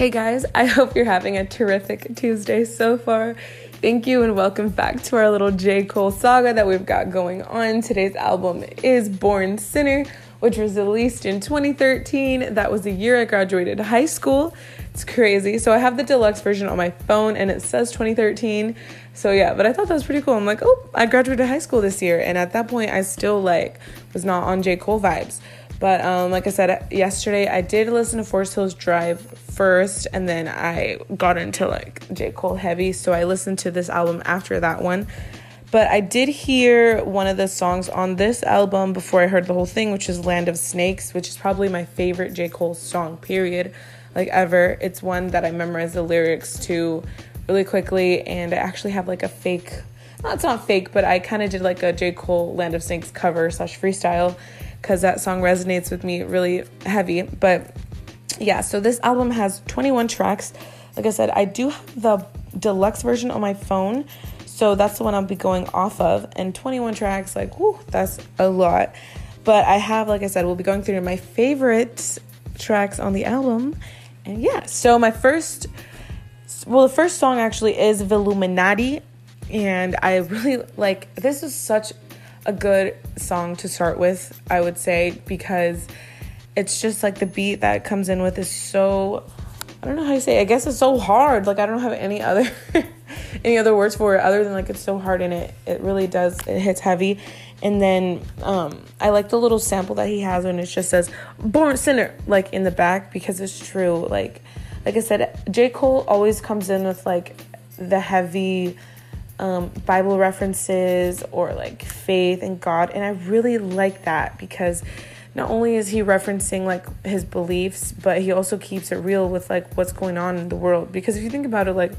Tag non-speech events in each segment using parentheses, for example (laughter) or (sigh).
Hey guys, I hope you're having a terrific Tuesday so far. Thank you and welcome back to our little J. Cole saga that we've got going on. Today's album is Born Sinner, which was released in 2013. That was the year I graduated high school. It's crazy. So I have the deluxe version on my phone and it says 2013. So yeah, but I thought that was pretty cool. I'm like, oh, I graduated high school this year. And at that point, I still like was not on J. Cole vibes. But um, like I said yesterday, I did listen to Forest Hills Drive first, and then I got into like J. Cole heavy. So I listened to this album after that one. But I did hear one of the songs on this album before I heard the whole thing, which is Land of Snakes, which is probably my favorite J. Cole song, period, like ever. It's one that I memorized the lyrics to really quickly, and I actually have like a fake, no, it's not fake, but I kind of did like a J. Cole Land of Snakes cover slash freestyle because that song resonates with me really heavy. But yeah, so this album has 21 tracks. Like I said, I do have the deluxe version on my phone. So that's the one I'll be going off of. And 21 tracks, like, that's a lot. But I have, like I said, we'll be going through my favorite tracks on the album. And yeah, so my first, well, the first song actually is Villuminati. And I really like, this is such a good song to start with, I would say, because it's just like the beat that comes in with is so I don't know how you say it. I guess it's so hard. Like I don't have any (laughs) other any other words for it other than like it's so hard and it it really does it hits heavy. And then um I like the little sample that he has when it just says born sinner like in the back because it's true. Like like I said, J. Cole always comes in with like the heavy um, Bible references or like faith and God. And I really like that because not only is he referencing like his beliefs, but he also keeps it real with like what's going on in the world. Because if you think about it, like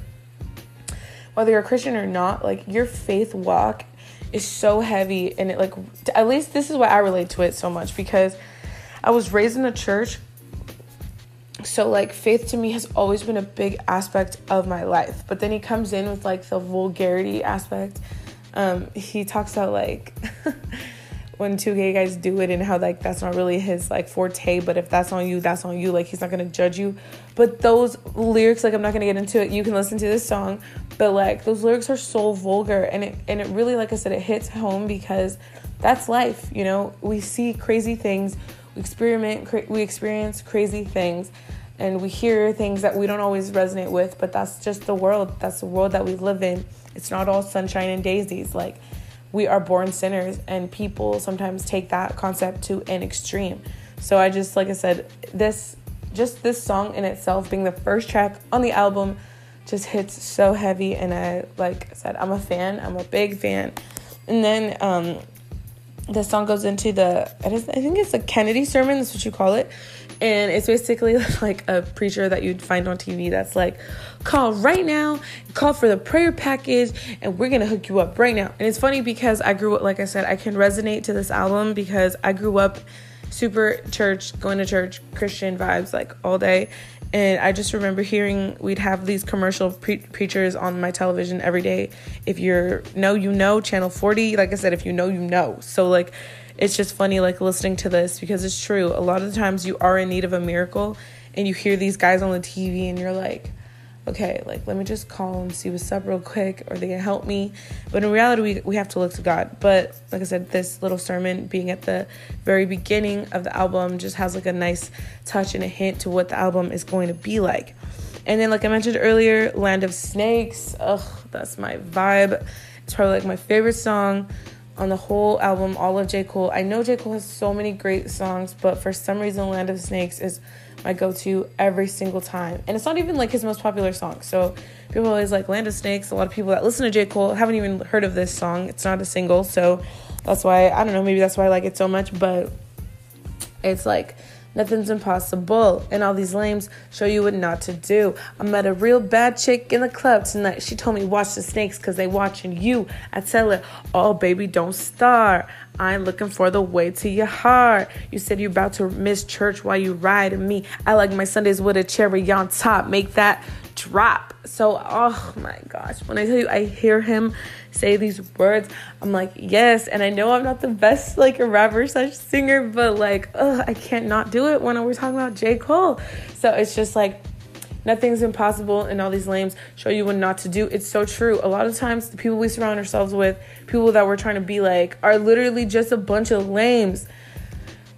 whether you're a Christian or not, like your faith walk is so heavy and it like at least this is why I relate to it so much because I was raised in a church so like faith to me has always been a big aspect of my life. But then he comes in with like the vulgarity aspect. Um he talks about like (laughs) when two gay guys do it and how like that's not really his like forte but if that's on you that's on you. Like he's not gonna judge you. But those lyrics like i'm not gonna get into it. You can listen to this song. But like those lyrics are so vulgar. And it and it really like i said it hits home because that's life you know? We see crazy things experiment cra- we experience crazy things and we hear things that we don't always resonate with but that's just the world that's the world that we live in. It's not all sunshine and daisies like we are born sinners and people sometimes take that concept to an extreme. So i just like i said this just this song in itself being the first track on the album just hits so heavy and i like i said i'm a fan i'm a big fan. And then um the song goes into the I think it's a Kennedy sermon. That's what you call it, and it's basically (laughs) like a preacher that you'd find on TV. That's like, call right now, call for the prayer package, and we're gonna hook you up right now. And it's funny because I grew up, like I said, I can resonate to this album because I grew up super church, going to church, Christian vibes like all day, and I just remember hearing we'd have these commercial pre- preachers on my television every day. If you're know, you know, channel 40. Like I said, if you know, you know. So, like, it's just funny, like, listening to this because it's true. A lot of the times you are in need of a miracle and you hear these guys on the TV and you're like, okay, like let me just call and see what's up real quick, or they can help me. But in reality, we, we have to look to God. But like I said, this little sermon being at the very beginning of the album just has like a nice touch and a hint to what the album is going to be like. And then, like I mentioned earlier, Land of Snakes. Ugh, that's my vibe. It's probably like my favorite song on the whole album, all of J. Cole. I know J. Cole has so many great songs, but for some reason, Land of Snakes is my go to every single time. And it's not even like his most popular song. So people always like Land of Snakes. A lot of people that listen to J. Cole haven't even heard of this song. It's not a single. So that's why, I don't know, maybe that's why I like it so much. But it's like, Nothing's impossible. And all these lames show you what not to do. I met a real bad chick in the club tonight. She told me watch the snakes cause they watching you. I tell her, oh baby, don't start. I'm looking for the way to your heart. You said you're about to miss church while you ride me. I like my Sundays with a cherry on top. Make that drop. So, oh my gosh, when I tell you, I hear him say these words, I'm like, yes. And I know I'm not the best, like a rapper slash singer, but like, ugh, I can't not do it when we're talking about J. Cole. So it's just like, nothing's impossible and all these lames show you what not to do. It's so true. A lot of times the people we surround ourselves with, people that we're trying to be like, are literally just a bunch of lames.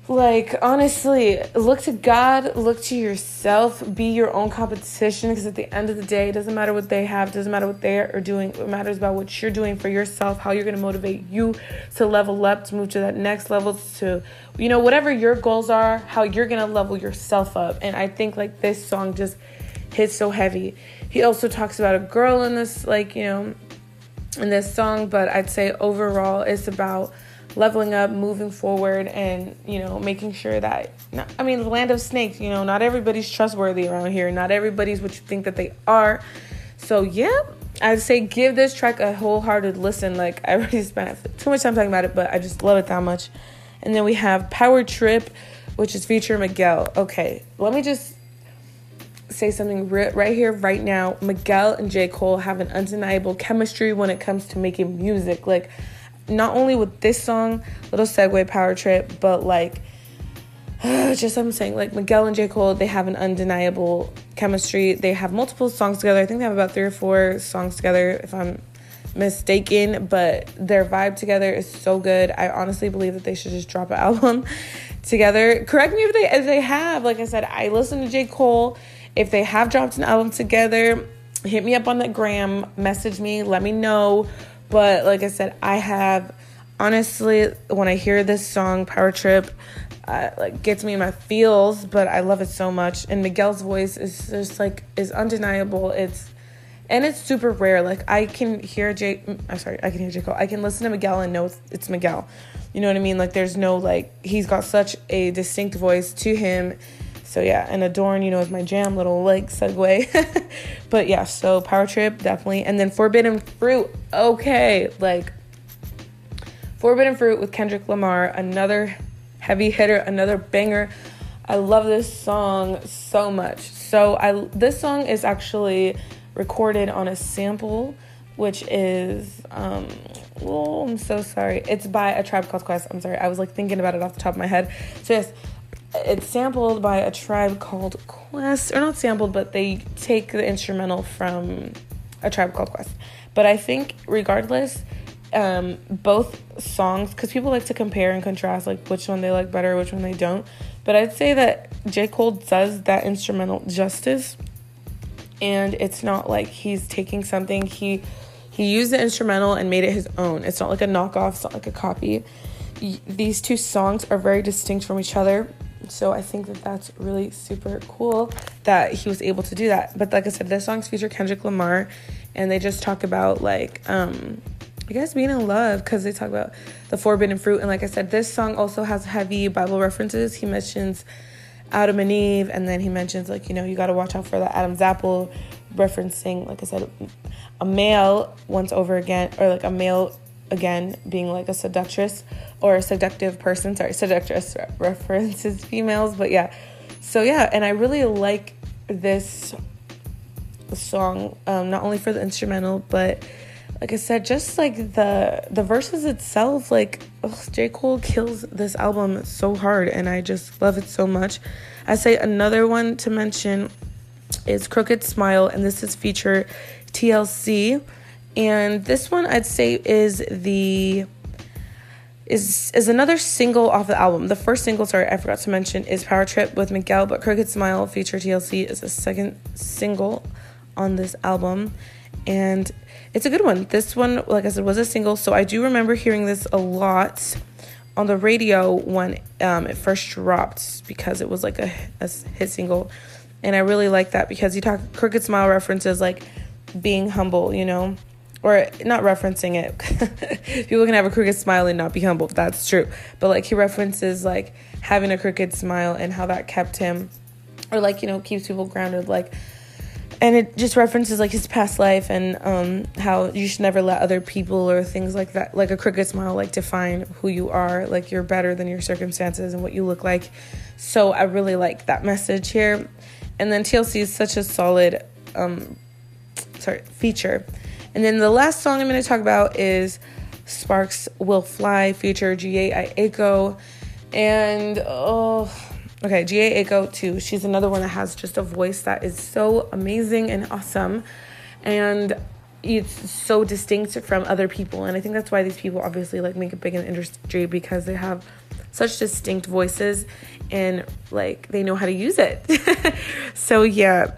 Like, honestly, look to God, look to yourself, be your own competition because at the end of the day, it doesn't matter what they have, doesn't matter what they are doing. It matters about what you're doing for yourself, how you're going to motivate you to level up, to move to that next level, to, you know, whatever your goals are, how you're going to level yourself up. And I think, like, this song just hits so heavy. He also talks about a girl in this, like, you know, in this song, but I'd say overall it's about leveling up, moving forward, and you know, making sure that not, I mean, the land of snakes. You know, not everybody's trustworthy around here. Not everybody's what you think that they are. So yeah, I'd say give this track a wholehearted listen. Like I already (laughs) spent too much time talking about it, but I just love it that much. And then we have Power Trip, which is feature Miguel. Okay, let me just say something right here, right now. Miguel and J. Cole have an undeniable chemistry when it comes to making music. Like not only with this song, little segue power trip, but like (sighs) just I'm saying, like Miguel and J. Cole, they have an undeniable chemistry. They have multiple songs together. I think they have about three or four songs together, if I'm mistaken. But their vibe together is so good. I honestly believe that they should just drop an (laughs) album together. Correct me if they if they have. Like I said, I listen to J. Cole. If they have dropped an album together, hit me up on the gram, message me, let me know but like I said, I have honestly when I hear this song Power Trip, uh, like gets me in my feels. But I love it so much, and Miguel's voice is just like is undeniable. It's and it's super rare. Like I can hear. Mm, I'm sorry, I can hear J Cole. I can listen to Miguel and know it's Miguel. You know what I mean? Like there's no like he's got such a distinct voice to him. So yeah, and Adorn, you know, is my jam. Little like segue. (laughs) but yeah, so Power Trip definitely, and then Forbidden Fruit okay. Like, Forbidden Fruit with Kendrick Lamar, another heavy hitter, another banger. I love this song so much. So I this song is actually recorded on a sample, which is um oh I'm so sorry. It's by a tribe called Quest. I'm sorry. I was like thinking about it off the top of my head. So yes, it's sampled by a tribe called Quest, or not sampled, but they take the instrumental from a tribe called Quest. But I think, regardless, um, both songs, because people like to compare and contrast, like which one they like better, which one they don't. But I'd say that J. Cole does that instrumental justice, and it's not like he's taking something he he used the instrumental and made it his own. It's not like a knockoff. It's not like a copy. These two songs are very distinct from each other. So I think that that's really super cool that he was able to do that. But like I said, this song's feature Kendrick Lamar and they just talk about like um I guess being in love because they talk about the forbidden fruit. And like I said, this song also has heavy Bible references. He mentions Adam and Eve, and then he mentions like you know you got to watch out for the Adam's apple, referencing like I said, a male once over again, or like a male again being like a seductress or a seductive person. Sorry, seductress references females, but yeah. So yeah, and I really like this song, um, not only for the instrumental, but like I said, just like the the verses itself, like ugh, J. Cole kills this album so hard, and I just love it so much. I say another one to mention is Crooked Smile, and this is feature TLC, and this one I'd say is the is is another single off the album. The first single, sorry, I forgot to mention, is Power Trip with Miguel, but Crooked Smile feature TLC is the second single on this album and it's a good one. This one, like I said, was a single, so I do remember hearing this a lot on the radio when um, it first dropped because it was like a, a hit single, and I really like that because you talk crooked smile references like being humble, you know, or not referencing it. (laughs) People can have a crooked smile and not be humble. That's true, but like he references like having a crooked smile and how that kept him, or like you know keeps people grounded, like and it just references like his past life and um, how you should never let other people or things like that like a crooked smile like define who you are like you're better than your circumstances and what you look like so i really like that message here and then tlc is such a solid um, sorry feature and then the last song i'm going to talk about is sparks will fly feature ga Echo, and oh okay, Jhené Aiko too. She's another one that has just a voice that is so amazing and awesome. And it's so distinct from other people. And I think that's why these people obviously like make it big in the industry because they have such distinct voices and like they know how to use it. (laughs) so yeah.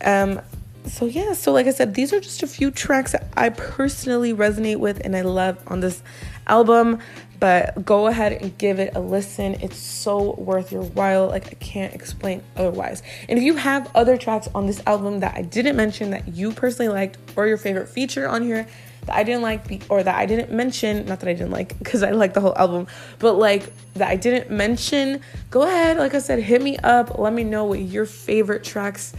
Um so yeah, so like I said, these are just a few tracks that I personally resonate with and I love on this album. But go ahead and give it a listen. It's so worth your while. Like I can't explain otherwise. And if you have other tracks on this album that I didn't mention that you personally liked or your favorite feature on here that I didn't like or that I didn't mention, not that I didn't like because I like the whole album, but like that I didn't mention, go ahead, like I said, hit me up. Let me know what your favorite tracks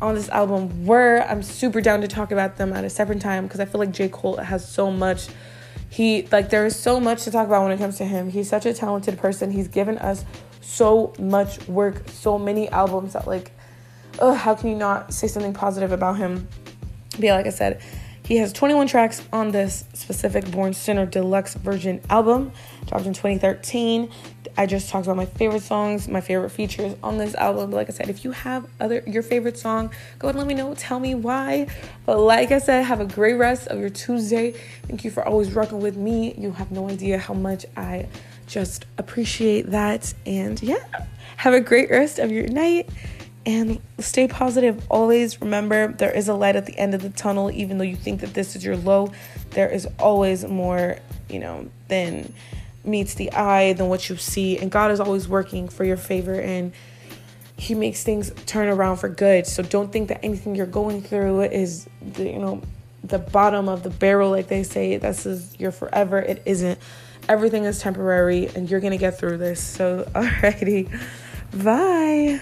on this album were. I'm super down to talk about them at a separate time because I feel like J. Cole has so much. He, like, there is so much to talk about when it comes to him. He's such a talented person. He's given us so much work, so many albums that, like, ugh, how can you not say something positive about him? But yeah, like I said, he has 21 tracks on this specific Born Sinner deluxe version album, dropped in 2013. I just talked about my favorite songs, my favorite features on this album. But like I said, if you have other your favorite song, go ahead and let me know. Tell me why. But like I said, have a great rest of your Tuesday. Thank you for always rocking with me. You have no idea how much I just appreciate that. And yeah, have a great rest of your night and stay positive. Always remember there is a light at the end of the tunnel, even though you think that this is your low, there is always more, you know, than meets the eye than what you see. And God is always working for your favor and He makes things turn around for good. So don't think that anything you're going through is, the, you know, the bottom of the barrel, like they say. This is your forever. It isn't. Everything is temporary and you're going to get through this. So, (laughs) alrighty. Bye.